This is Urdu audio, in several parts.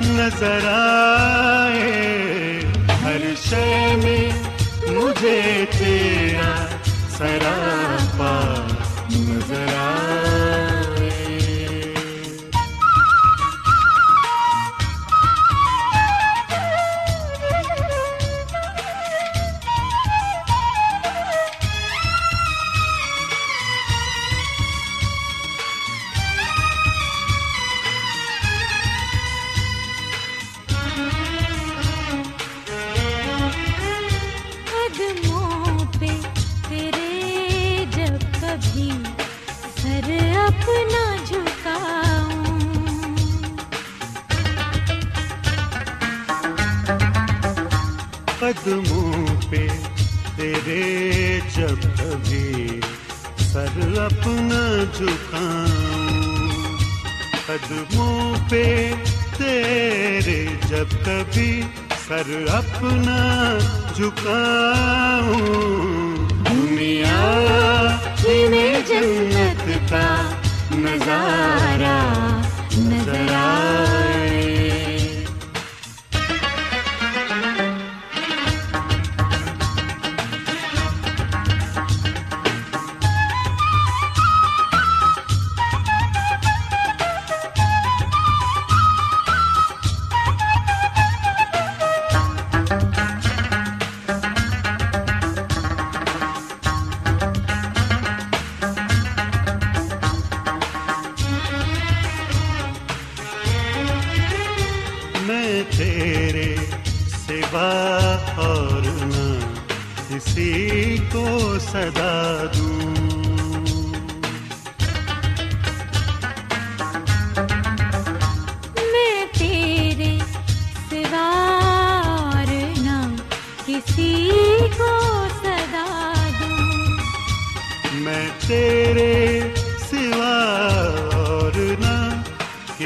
نظر آئے ہر شہر میں قدموں کبھی سر اپنا جھکا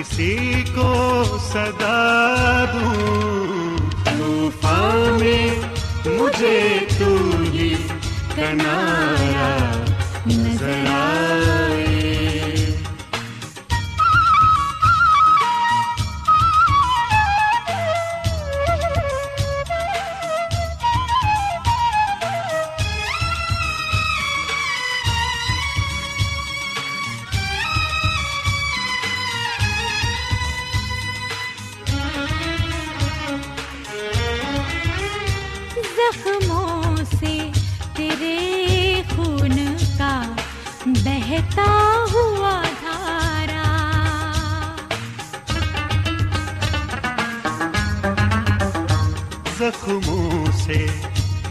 کسی کو صدا دوں۔ طوفان میں مجھے تو ہی کنارہ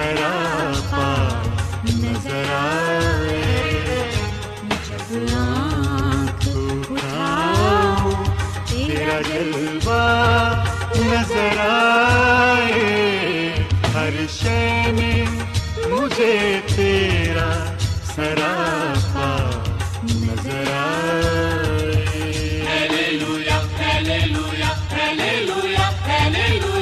سراپا نظر تیرا جلوہ نظر آئے ہر شے میں مجھے تیرا سراپا نظر آئے Hallelujah, hallelujah, hallelujah.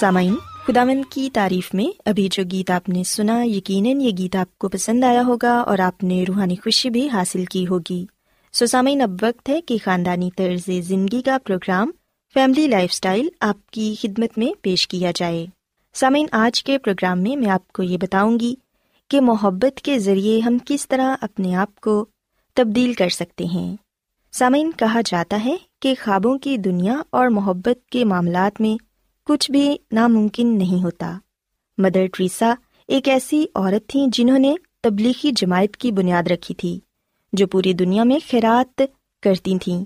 سامعین خداون کی تعریف میں ابھی جو گیت آپ نے سنا، یقیناً یہ گیت آپ کو پسند آیا ہوگا اور آپ نے روحانی خوشی بھی حاصل کی ہوگی۔ سو سامعین، اب وقت ہے کہ خاندانی طرز زندگی کا پروگرام فیملی لائف اسٹائل آپ کی خدمت میں پیش کیا جائے۔ سامعین، آج کے پروگرام میں میں آپ کو یہ بتاؤں گی کہ محبت کے ذریعے ہم کس طرح اپنے آپ کو تبدیل کر سکتے ہیں۔ سامعین، کہا جاتا ہے کہ خوابوں کی دنیا اور محبت کے معاملات میں کچھ بھی ناممکن نہیں ہوتا۔ مدر ٹریسا ایک ایسی عورت تھیں جنہوں نے تبلیغی جماعت کی بنیاد رکھی تھی، جو پوری دنیا میں خیرات کرتی تھیں۔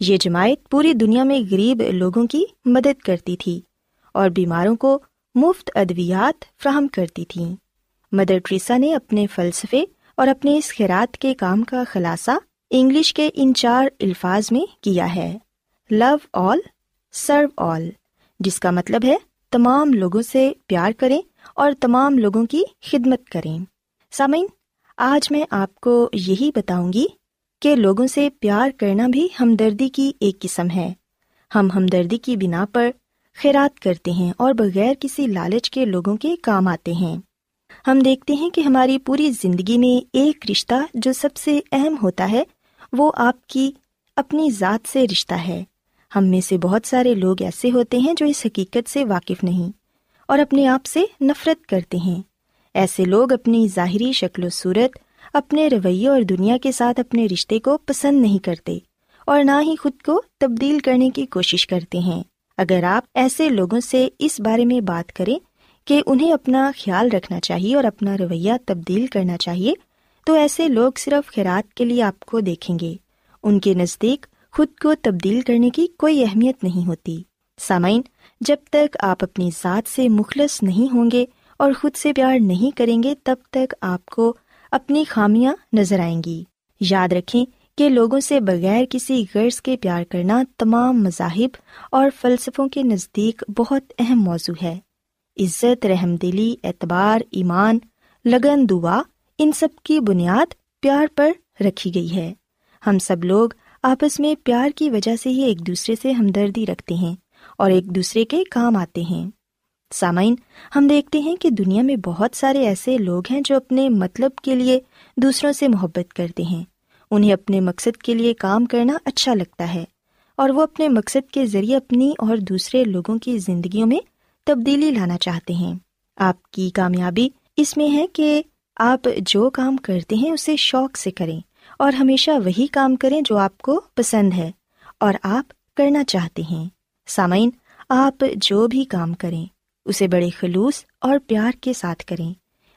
یہ جماعت پوری دنیا میں غریب لوگوں کی مدد کرتی تھی اور بیماروں کو مفت ادویات فراہم کرتی تھیں۔ مدر ٹریسا نے اپنے فلسفے اور اپنے اس خیرات کے کام کا خلاصہ انگلش کے ان چار الفاظ میں کیا ہے۔ لو آل، سرو آل۔ جس کا مطلب ہے تمام لوگوں سے پیار کریں اور تمام لوگوں کی خدمت کریں۔ سامعین، آج میں آپ کو یہی بتاؤں گی کہ لوگوں سے پیار کرنا بھی ہمدردی کی ایک قسم ہے۔ ہم ہمدردی کی بنا پر خیرات کرتے ہیں اور بغیر کسی لالچ کے لوگوں کے کام آتے ہیں۔ ہم دیکھتے ہیں کہ ہماری پوری زندگی میں ایک رشتہ جو سب سے اہم ہوتا ہے، وہ آپ کی اپنی ذات سے رشتہ ہے۔ ہم میں سے بہت سارے لوگ ایسے ہوتے ہیں جو اس حقیقت سے واقف نہیں اور اپنے آپ سے نفرت کرتے ہیں۔ ایسے لوگ اپنی ظاہری شکل و صورت، اپنے رویے اور دنیا کے ساتھ اپنے رشتے کو پسند نہیں کرتے اور نہ ہی خود کو تبدیل کرنے کی کوشش کرتے ہیں۔ اگر آپ ایسے لوگوں سے اس بارے میں بات کریں کہ انہیں اپنا خیال رکھنا چاہیے اور اپنا رویہ تبدیل کرنا چاہیے، تو ایسے لوگ صرف خیرات کے لیے آپ کو دیکھیں گے۔ ان کے نزدیک خود کو تبدیل کرنے کی کوئی اہمیت نہیں ہوتی۔ سامعین، جب تک آپ اپنی ذات سے مخلص نہیں ہوں گے اور خود سے پیار نہیں کریں گے، تب تک آپ کو اپنی خامیاں نظر آئیں گی۔ یاد رکھیں کہ لوگوں سے بغیر کسی غرض کے پیار کرنا تمام مذاہب اور فلسفوں کے نزدیک بہت اہم موضوع ہے۔ عزت، رحم دلی، اعتبار، ایمان، لگن، دعا، ان سب کی بنیاد پیار پر رکھی گئی ہے۔ ہم سب لوگ آپس میں پیار کی وجہ سے ہی ایک دوسرے سے ہمدردی رکھتے ہیں اور ایک دوسرے کے کام آتے ہیں۔ سامعین، ہم دیکھتے ہیں کہ دنیا میں بہت سارے ایسے لوگ ہیں جو اپنے مطلب کے لیے دوسروں سے محبت کرتے ہیں۔ انہیں اپنے مقصد کے لیے کام کرنا اچھا لگتا ہے اور وہ اپنے مقصد کے ذریعے اپنی اور دوسرے لوگوں کی زندگیوں میں تبدیلی لانا چاہتے ہیں۔ آپ کی کامیابی اس میں ہے کہ آپ جو کام کرتے ہیں اسے شوق سے کریں۔ اور ہمیشہ وہی کام کریں جو آپ کو پسند ہے اور آپ کرنا چاہتے ہیں۔ سامعین، آپ جو بھی کام کریں، اسے بڑے خلوص اور پیار کے ساتھ کریں۔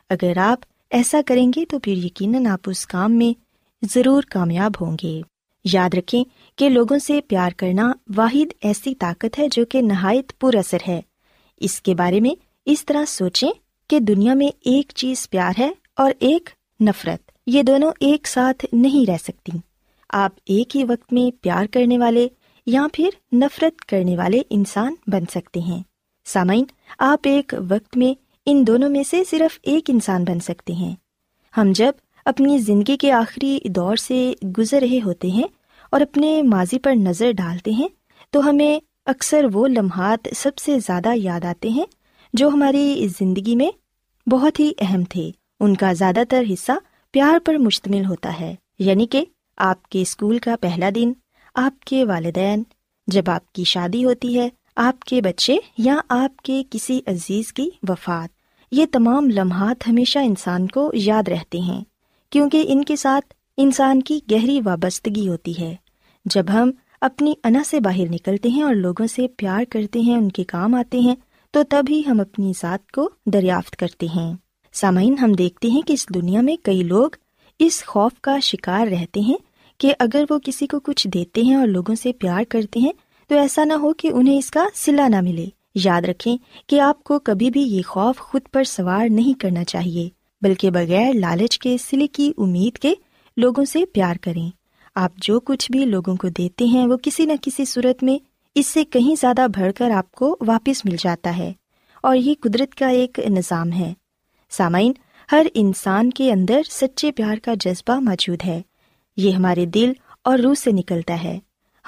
اگر آپ ایسا کریں گے تو پھر یقیناً آپ اس کام میں ضرور کامیاب ہوں گے۔ یاد رکھیں کہ لوگوں سے پیار کرنا واحد ایسی طاقت ہے جو کہ نہایت پر اثر ہے۔ اس کے بارے میں اس طرح سوچیں کہ دنیا میں ایک چیز پیار ہے اور ایک نفرت۔ یہ دونوں ایک ساتھ نہیں رہ سکتی۔ آپ ایک ہی وقت میں پیار کرنے والے یا پھر نفرت کرنے والے انسان بن سکتے ہیں۔ سامعین، آپ ایک وقت میں ان دونوں میں سے صرف ایک انسان بن سکتے ہیں۔ ہم جب اپنی زندگی کے آخری دور سے گزر رہے ہوتے ہیں اور اپنے ماضی پر نظر ڈالتے ہیں، تو ہمیں اکثر وہ لمحات سب سے زیادہ یاد آتے ہیں جو ہماری زندگی میں بہت ہی اہم تھے۔ ان کا زیادہ تر حصہ پیار پر مشتمل ہوتا ہے یعنی کہ آپ کے اسکول کا پہلا دن، آپ کے والدین، جب آپ کی شادی ہوتی ہے، آپ کے بچے یا آپ کے کسی عزیز کی وفات۔ یہ تمام لمحات ہمیشہ انسان کو یاد رہتے ہیں، کیونکہ ان کے ساتھ انسان کی گہری وابستگی ہوتی ہے۔ جب ہم اپنی انا سے باہر نکلتے ہیں اور لوگوں سے پیار کرتے ہیں، ان کے کام آتے ہیں، تو تب ہی ہم اپنی ذات کو دریافت کرتے ہیں۔ سامعین، ہم دیکھتے ہیں کہ اس دنیا میں کئی لوگ اس خوف کا شکار رہتے ہیں کہ اگر وہ کسی کو کچھ دیتے ہیں اور لوگوں سے پیار کرتے ہیں، تو ایسا نہ ہو کہ انہیں اس کا سلا نہ ملے۔ یاد رکھیں کہ آپ کو کبھی بھی یہ خوف خود پر سوار نہیں کرنا چاہیے، بلکہ بغیر لالچ کے سلے کی امید کے لوگوں سے پیار کریں۔ آپ جو کچھ بھی لوگوں کو دیتے ہیں، وہ کسی نہ کسی صورت میں اس سے کہیں زیادہ بڑھ کر آپ کو واپس مل جاتا ہے۔ اور یہ قدرت کا ایک نظام ہے۔ سامعین، ہر انسان کے اندر سچے پیار کا جذبہ موجود ہے۔ یہ ہمارے دل اور روح سے نکلتا ہے۔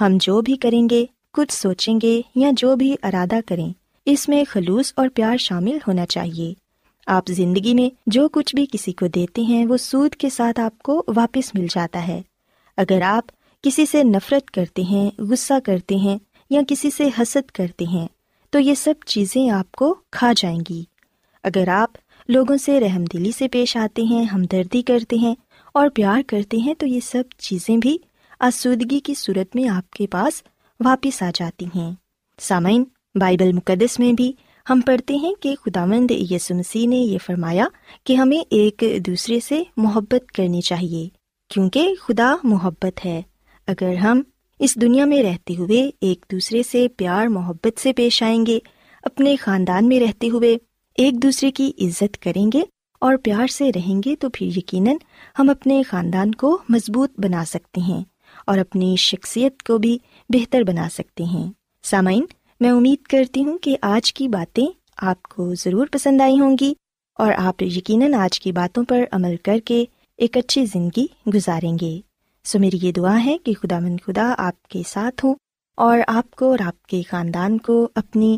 ہم جو بھی کریں گے، کچھ سوچیں گے یا جو بھی ارادہ کریں، اس میں خلوص اور پیار شامل ہونا چاہیے۔ آپ زندگی میں جو کچھ بھی کسی کو دیتے ہیں، وہ سود کے ساتھ آپ کو واپس مل جاتا ہے۔ اگر آپ کسی سے نفرت کرتے ہیں، غصہ کرتے ہیں یا کسی سے حسد کرتے ہیں، تو یہ سب چیزیں آپ کو کھا جائیں گی۔ اگر آپ لوگوں سے رحم دلی سے پیش آتے ہیں، ہمدردی کرتے ہیں اور پیار کرتے ہیں، تو یہ سب چیزیں بھی آسودگی کی صورت میں آپ کے پاس واپس آ جاتی ہیں۔ سامعین، بائبل مقدس میں بھی ہم پڑھتے ہیں کہ خدا مند مسیح نے یہ فرمایا کہ ہمیں ایک دوسرے سے محبت کرنی چاہیے، کیونکہ خدا محبت ہے۔ اگر ہم اس دنیا میں رہتے ہوئے ایک دوسرے سے پیار محبت سے پیش آئیں گے، اپنے خاندان میں رہتے ہوئے ایک دوسرے کی عزت کریں گے اور پیار سے رہیں گے تو پھر یقیناً ہم اپنے خاندان کو مضبوط بنا سکتے ہیں اور اپنی شخصیت کو بھی بہتر بنا سکتے ہیں۔ سامعین، میں امید کرتی ہوں کہ آج کی باتیں آپ کو ضرور پسند آئی ہوں گی اور آپ یقیناً آج کی باتوں پر عمل کر کے ایک اچھی زندگی گزاریں گے۔ سو میری یہ دعا ہے کہ خدا مند خدا آپ کے ساتھ ہوں اور آپ کو اور آپ کے خاندان کو اپنی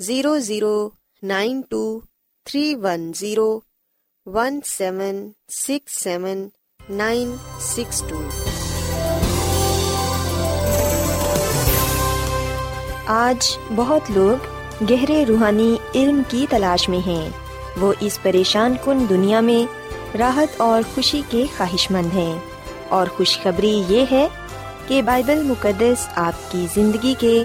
Zero zero nine two three one zero one seven six seven nine six two آج بہت لوگ گہرے روحانی علم کی تلاش میں ہیں۔ وہ اس پریشان کن دنیا میں راحت اور خوشی کے خواہش مند ہیں۔ اور خوشخبری یہ ہے کہ بائبل مقدس آپ کی زندگی کے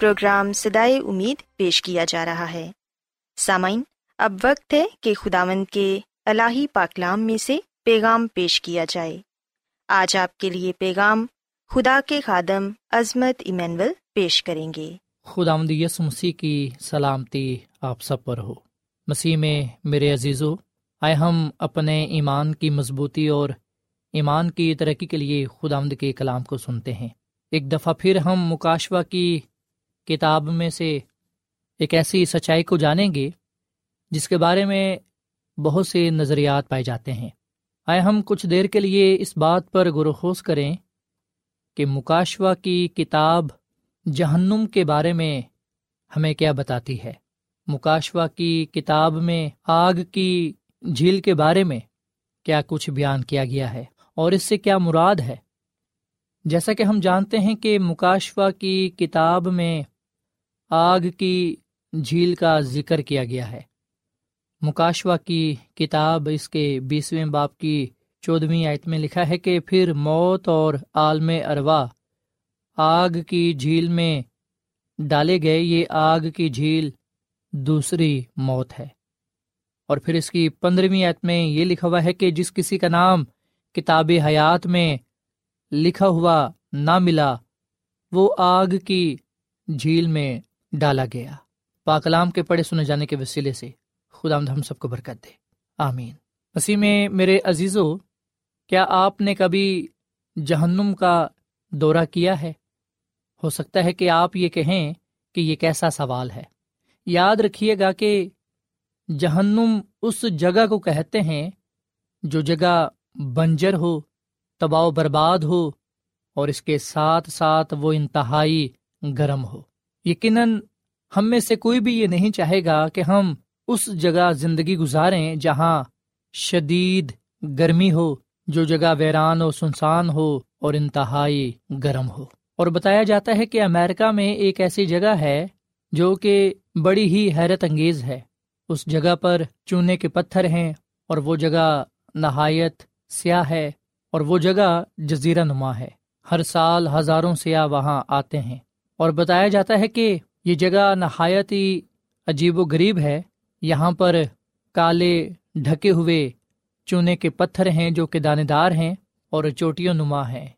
پروگرام سدائے امید پیش کیا جا رہا ہے۔ سامعین، اب وقت ہے کہ خداوند کے الہی پاکلام میں سے پیغام پیش کیا جائے۔ آج آپ کے لیے پیغام خدا کے خادم عظمت ایمینول پیش کریں گے۔ خدا یس مسیح کی سلامتی آپ سب پر ہو۔ مسیح میں میرے عزیزو، آئے ہم اپنے ایمان کی مضبوطی اور ایمان کی ترقی کے لیے خدا آمد کے کلام کو سنتے ہیں۔ ایک دفعہ پھر ہم مکاشوہ کی کتاب میں سے ایک ایسی سچائی کو جانیں گے جس کے بارے میں بہت سے نظریات پائے جاتے ہیں۔ آئے ہم کچھ دیر کے لیے اس بات پر گروخوز کریں کہ مکاشوا کی کتاب جہنم کے بارے میں ہمیں کیا بتاتی ہے۔ مکاشوا کی کتاب میں آگ کی جھیل کے بارے میں کیا کچھ بیان کیا گیا ہے اور اس سے کیا مراد ہے؟ جیسا کہ ہم جانتے ہیں کہ مکاشوا کی کتاب میں آگ کی جھیل کا ذکر کیا گیا ہے۔ مکاشوا کی کتاب اس کے بیسویں باپ کی چودھویں آیت میں لکھا ہے کہ پھر موت اور عالم اروا آگ کی جھیل میں ڈالے گئے، یہ آگ کی جھیل دوسری موت ہے۔ اور پھر اس کی پندرہویں آیت میں یہ لکھا ہوا ہے کہ جس کسی کا نام کتاب حیات میں لکھا ہوا نہ ملا، وہ آگ کی جھیل میں ڈالا گیا۔ پاکلام کے پڑھے سنے جانے کے وسیلے سے خدا ہم سب کو برکت دے۔ آمین۔ مسیح میں میرے عزیزو، کیا آپ نے کبھی جہنم کا دورہ کیا ہے؟ ہو سکتا ہے کہ آپ یہ کہیں کہ یہ کیسا سوال ہے۔ یاد رکھیے گا کہ جہنم اس جگہ کو کہتے ہیں جو جگہ بنجر ہو، تباہ و برباد ہو اور اس کے ساتھ ساتھ وہ انتہائی گرم ہو۔ یقیناً ہم میں سے کوئی بھی یہ نہیں چاہے گا کہ ہم اس جگہ زندگی گزاریں جہاں شدید گرمی ہو، جو جگہ ویران و سنسان ہو اور انتہائی گرم ہو۔ اور بتایا جاتا ہے کہ امیرکا میں ایک ایسی جگہ ہے جو کہ بڑی ہی حیرت انگیز ہے۔ اس جگہ پر چونے کے پتھر ہیں اور وہ جگہ نہایت سیاہ ہے اور وہ جگہ جزیرہ نما ہے۔ ہر سال ہزاروں سیاح وہاں آتے ہیں۔ اور بتایا جاتا ہے کہ یہ جگہ نہایت ہی عجیب و غریب ہے۔ یہاں پر کالے ڈھکے ہوئے چونے کے پتھر ہیں جو کہ دانے دار ہیں اور چوٹیوں نما ہیں۔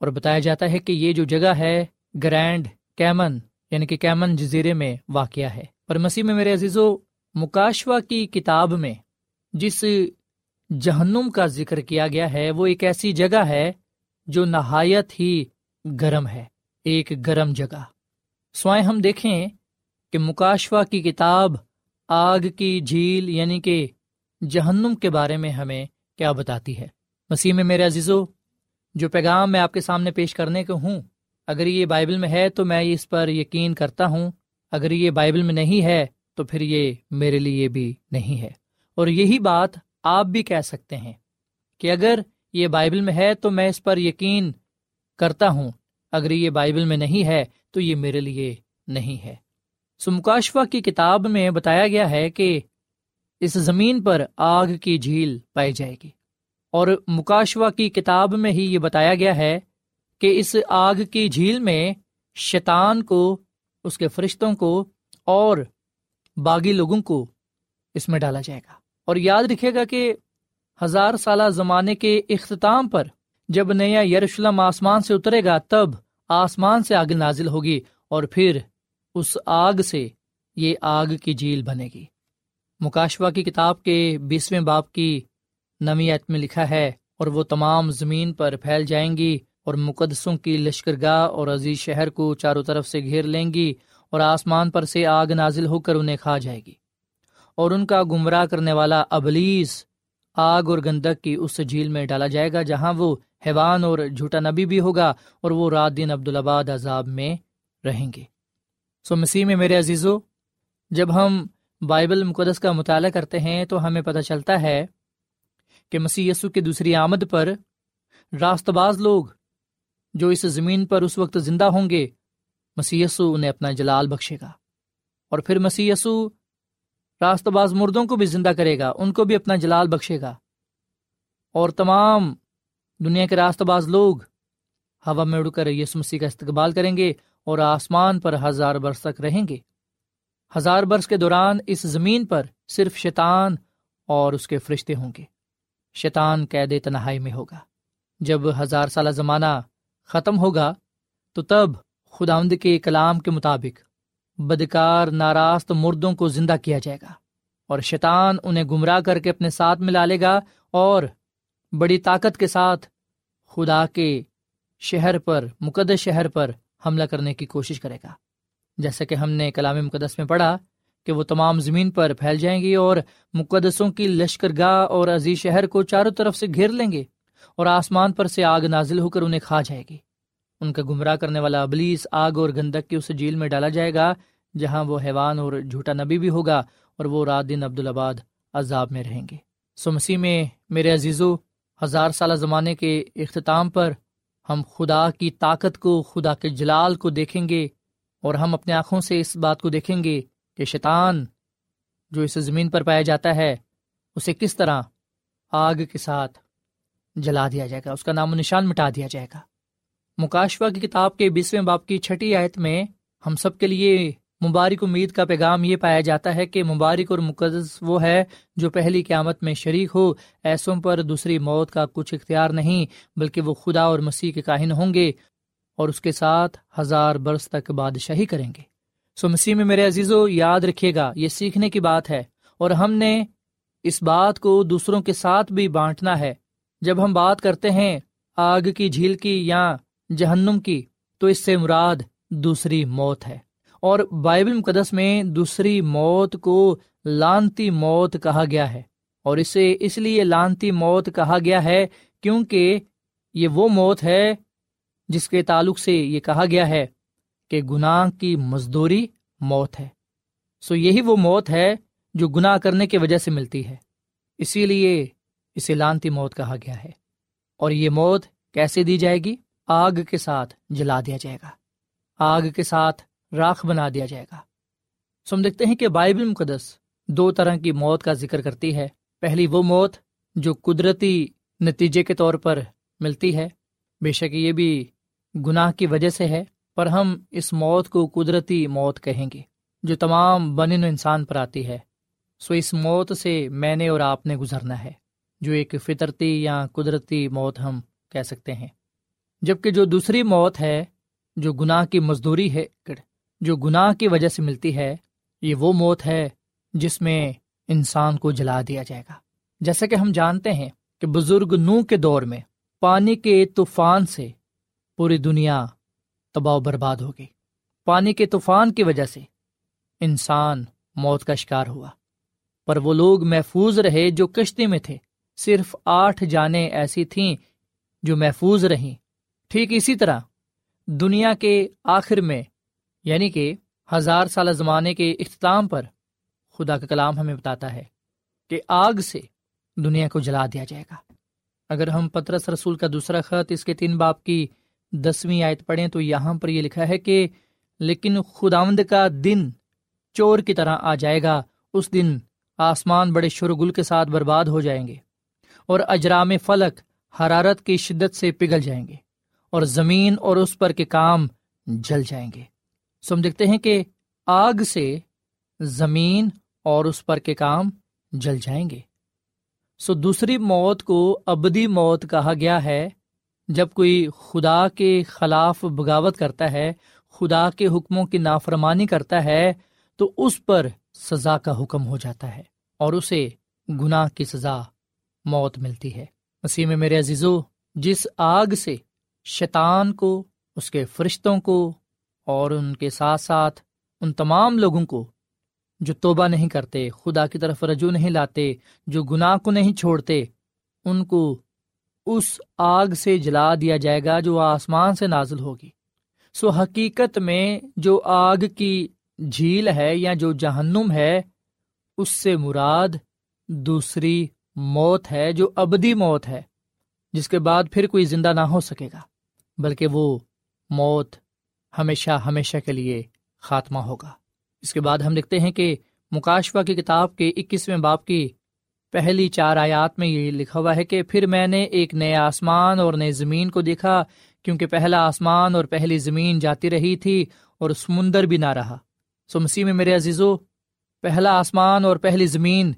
اور بتایا جاتا ہے کہ یہ جو جگہ ہے گرینڈ کیمن یعنی کہ کیمن جزیرے میں واقع ہے۔ اور مسیح میں میرے عزیز و مکاشوا کی کتاب میں جس جہنم کا ذکر کیا گیا ہے، وہ ایک ایسی جگہ ہے جو نہایت ہی گرم ہے۔ ایک گرم جگہ۔ سوائے ہم دیکھیں کہ مکاشوا کی کتاب آگ کی جھیل یعنی کہ جہنم کے بارے میں ہمیں کیا بتاتی ہے۔ مسیح میں میرے عزیزو، جو پیغام میں آپ کے سامنے پیش کرنے کو ہوں، اگر یہ بائبل میں ہے تو میں اس پر یقین کرتا ہوں۔ اگر یہ بائبل میں نہیں ہے تو پھر یہ میرے لیے بھی نہیں ہے۔ اور یہی بات آپ بھی کہہ سکتے ہیں کہ اگر یہ بائبل میں ہے تو میں اس پر یقین کرتا ہوں اگر یہ بائبل میں نہیں ہے تو یہ میرے لیے نہیں ہے۔ سمکاشوا کی کتاب میں بتایا گیا ہے کہ اس زمین پر آگ کی جھیل پائی جائے گی۔ اور مکاشوا کی کتاب میں ہی یہ بتایا گیا ہے کہ اس آگ کی جھیل میں شیطان کو، اس کے فرشتوں کو اور باغی لوگوں کو اس میں ڈالا جائے گا۔ اور یاد رکھے گا کہ ہزار سالہ زمانے کے اختتام پر جب نیا یروشلم آسمان سے اترے گا، تب آسمان سے آگ نازل ہوگی اور پھر اس آگ سے یہ آگ کی جھیل بنے گی۔ مکاشوا کی کتاب کے بیسویں باپ کی نمیت میں لکھا ہے، اور وہ تمام زمین پر پھیل جائیں گی اور مقدسوں کی لشکر گاہ اور عزیز شہر کو چاروں طرف سے گھیر لیں گی اور آسمان پر سے آگ نازل ہو کر انہیں کھا جائے گی۔ اور ان کا گمراہ کرنے والا ابلیس آگ اور گندک کی اس جھیل میں ڈالا جائے گا جہاں وہ حیوان اور جھوٹا نبی بھی ہوگا اور وہ رات دن عبدالآباد عذاب میں رہیں گے۔ سو مسیح میں میرے عزیزو، جب ہم بائبل مقدس کا مطالعہ کرتے ہیں تو ہمیں پتہ چلتا ہے کہ مسیح یسو کی دوسری آمد پر راست باز لوگ جو اس زمین پر اس وقت زندہ ہوں گے مسی یسو انہیں اپنا جلال بخشے گا۔ اور پھر مسی یسو راست باز مردوں کو بھی زندہ کرے گا، ان کو بھی اپنا جلال بخشے گا۔ اور تمام دنیا کے راست باز لوگ ہوا میں اڑ کر یسو مسیح کا استقبال کریں گے اور آسمان پر ہزار برس تک رہیں گے۔ ہزار برس کے دوران اس زمین پر صرف شیطان اور اس کے فرشتے ہوں گے۔ شیطان قید تنہائی میں ہوگا۔ جب ہزار سالہ زمانہ ختم ہوگا تو تب خدا کے کلام کے مطابق بدکار ناراست مردوں کو زندہ کیا جائے گا اور شیطان انہیں گمراہ کر کے اپنے ساتھ ملا لے گا اور بڑی طاقت کے ساتھ خدا کے شہر پر، مقدس شہر پر حملہ کرنے کی کوشش کرے گا۔ جیسا کہ ہم نے کلام مقدس میں پڑھا کہ وہ تمام زمین پر پھیل جائیں گی اور مقدسوں کی لشکر گاہ اور عزیز شہر کو چاروں طرف سے گھیر لیں گے اور آسمان پر سے آگ نازل ہو کر انہیں کھا جائے گی۔ ان کا گمراہ کرنے والا ابلیس آگ اور گندک کی اس جھیل میں ڈالا جائے گا، جہاں وہ حیوان اور جھوٹا نبی بھی ہوگا اور وہ رات دن عبدالآباد عذاب میں رہیں گے۔ سو مسیح میں میرے عزیزو، ہزار سالہ زمانے کے اختتام پر ہم خدا کی طاقت کو، خدا کے جلال کو دیکھیں گے اور ہم اپنے آنکھوں سے اس بات کو دیکھیں گے کہ شیطان جو اس زمین پر پایا جاتا ہے، اسے کس طرح آگ کے ساتھ جلا دیا جائے گا، اس کا نام و نشان مٹا دیا جائے گا۔ مکاشوا کی کتاب کے بیسویں باپ کی چھٹی آیت میں ہم سب کے لیے مبارک امید کا پیغام یہ پایا جاتا ہے کہ مبارک اور مقدس وہ ہے جو پہلی قیامت میں شریک ہو، ایسوں پر دوسری موت کا کچھ اختیار نہیں، بلکہ وہ خدا اور مسیح کے کاہن ہوں گے اور اس کے ساتھ ہزار برس تک بادشاہی کریں گے۔ سو مسیح میں میرے عزیز و یاد رکھیے گا، یہ سیکھنے کی بات ہے اور ہم نے اس بات کو دوسروں کے ساتھ بھی بانٹنا ہے۔ جب ہم بات کرتے ہیں آگ کی جھیل کی یا جہنم کی، تو اس سے مراد دوسری موت ہے۔ اور بائبل مقدس میں دوسری موت کو لانتی موت کہا گیا ہے۔ اور اسے اس لیے لانتی موت کہا گیا ہے کیونکہ یہ وہ موت ہے جس کے تعلق سے یہ کہا گیا ہے کہ گناہ کی مزدوری موت ہے۔ سو یہی وہ موت ہے جو گناہ کرنے کی وجہ سے ملتی ہے۔ اسی لیے اسے لانتی موت کہا گیا ہے۔ اور یہ موت کیسے دی جائے گی؟ آگ کے ساتھ جلا دیا جائے گا۔ آگ کے ساتھ راکھ بنا دیا جائے گا۔ سو ہم دیکھتے ہیں کہ بائبل مقدس دو طرح کی موت کا ذکر کرتی ہے۔ پہلی وہ موت جو قدرتی نتیجے کے طور پر ملتی ہے۔ بے شک یہ بھی گناہ کی وجہ سے ہے، پر ہم اس موت کو قدرتی موت کہیں گے، جو تمام بن انسان پر آتی ہے۔ سو اس موت سے میں نے اور آپ نے گزرنا ہے، جو ایک فطرتی یا قدرتی موت ہم کہہ سکتے ہیں۔ جبکہ جو دوسری موت ہے، جو گناہ کی مزدوری ہے، جو گناہ کی وجہ سے ملتی ہے، یہ وہ موت ہے جس میں انسان کو جلا دیا جائے گا۔ جیسا کہ ہم جانتے ہیں کہ بزرگ نو کے دور میں پانی کے طوفان سے پوری دنیا تباہ و برباد ہوگی پانی کے طوفان کی وجہ سے انسان موت کا شکار ہوا۔ پر وہ لوگ محفوظ رہے جو کشتی میں تھے۔ صرف آٹھ جانیں ایسی تھیں جو محفوظ رہیں۔ ٹھیک اسی طرح، دنیا کے آخر میں یعنی کہ ہزار سالہ زمانے کے اختتام پر خدا کا کلام ہمیں بتاتا ہے کہ آگ سے دنیا کو جلا دیا جائے گا۔ اگر ہم پترس رسول کا دوسرا خط اس کے تین باپ کی دسویں آیت پڑھیں تو یہاں پر یہ لکھا ہے کہ، لیکن خداوند کا دن چور کی طرح آ جائے گا، اس دن آسمان بڑے شرگل کے ساتھ برباد ہو جائیں گے اور اجرام فلک حرارت کی شدت سے پگھل جائیں گے۔ اور زمین اور اس پر کے کام جل جائیں گے۔ سو ہم دیکھتے ہیں کہ آگ سے زمین اور اس پر کے کام جل جائیں گے۔ سو دوسری موت کو ابدی موت کہا گیا ہے۔ جب کوئی خدا کے خلاف بغاوت کرتا ہے، خدا کے حکموں کی نافرمانی کرتا ہے، تو اس پر سزا کا حکم ہو جاتا ہے اور اسے گناہ کی سزا موت ملتی ہے۔ مسیح میں میرے عزیزو، جس آگ سے شیطان کو، اس کے فرشتوں کو اور ان کے ساتھ ساتھ ان تمام لوگوں کو، جو توبہ نہیں کرتے، خدا کی طرف رجوع نہیں لاتے، جو گناہ کو نہیں چھوڑتے، ان کو اس آگ سے جلا دیا جائے گا جو آسمان سے نازل ہوگی۔ سو حقیقت میں جو آگ کی جھیل ہے یا جو جہنم ہے، اس سے مراد دوسری موت ہے جو ابدی موت ہے، جس کے بعد پھر کوئی زندہ نہ ہو سکے گا۔ بلکہ وہ موت ہمیشہ ہمیشہ کے لیے خاتمہ ہوگا۔ اس کے بعد ہم دیکھتے ہیں کہ مکاشوا کی کتاب کے اکیسویں باپ کی پہلی چار آیات میں یہ لکھا ہوا ہے کہ پھر میں نے ایک نئے آسمان اور نئے زمین کو دیکھا، کیونکہ پہلا آسمان اور پہلی زمین جاتی رہی تھی اور سمندر بھی نہ رہا۔ سو مسیح میں میرے عزیزو، پہلا آسمان اور پہلی زمین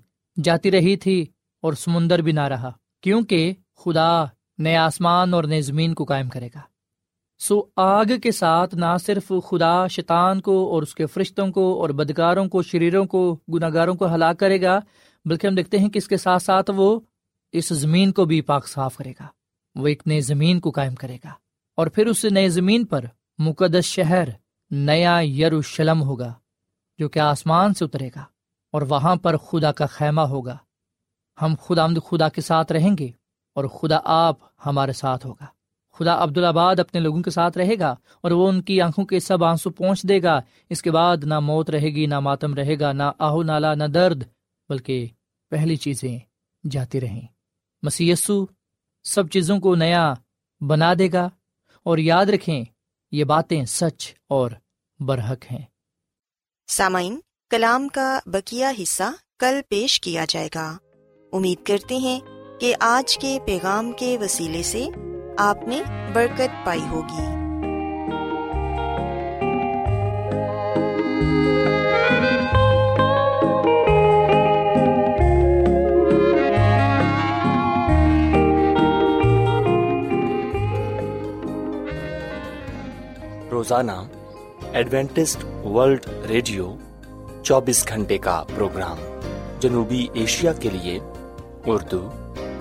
جاتی رہی تھی اور سمندر بھی نہ رہا، کیونکہ خدا نئے آسمان اور نئے زمین کو قائم کرے گا۔ سو آگ کے ساتھ نہ صرف خدا شیطان کو اور اس کے فرشتوں کو اور بدکاروں کو، شریروں کو گناہ گاروں کو ہلاک کرے گا، بلکہ ہم دیکھتے ہیں کہ اس کے ساتھ ساتھ وہ اس زمین کو بھی پاک صاف کرے گا۔ وہ ایک نئے زمین کو قائم کرے گا۔ اور پھر اس نئے زمین پر مقدس شہر نیا یروشلم ہوگا، جو کہ آسمان سے اترے گا، اور وہاں پر خدا کا خیمہ ہوگا۔ ہم خدا آمد خدا کے ساتھ رہیں گے۔ اور خدا آپ ہمارے ساتھ ہوگا۔ خدا عبدالآباد اپنے لوگوں کے ساتھ رہے گا اور وہ ان کی آنکھوں کے سب آنسو پہنچ دے گا۔ اس کے بعد نہ موت رہے گی، نہ ماتم رہے گا، نہ آہو نالا، نہ درد، بلکہ پہلی چیزیں جاتی رہیں۔ مسیسو سب چیزوں کو نیا بنا دے گا اور یاد رکھیں، یہ باتیں سچ اور برحق ہیں۔ سامعین، کلام کا بکیا حصہ کل پیش کیا جائے گا۔ امید کرتے ہیں کہ آج کے پیغام کے وسیلے سے آپ نے برکت پائی ہوگی۔ روزانہ ایڈوینٹسٹ ورلڈ ریڈیو چوبیس گھنٹے کا پروگرام جنوبی ایشیا کے لیے اردو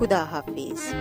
خدا حافظ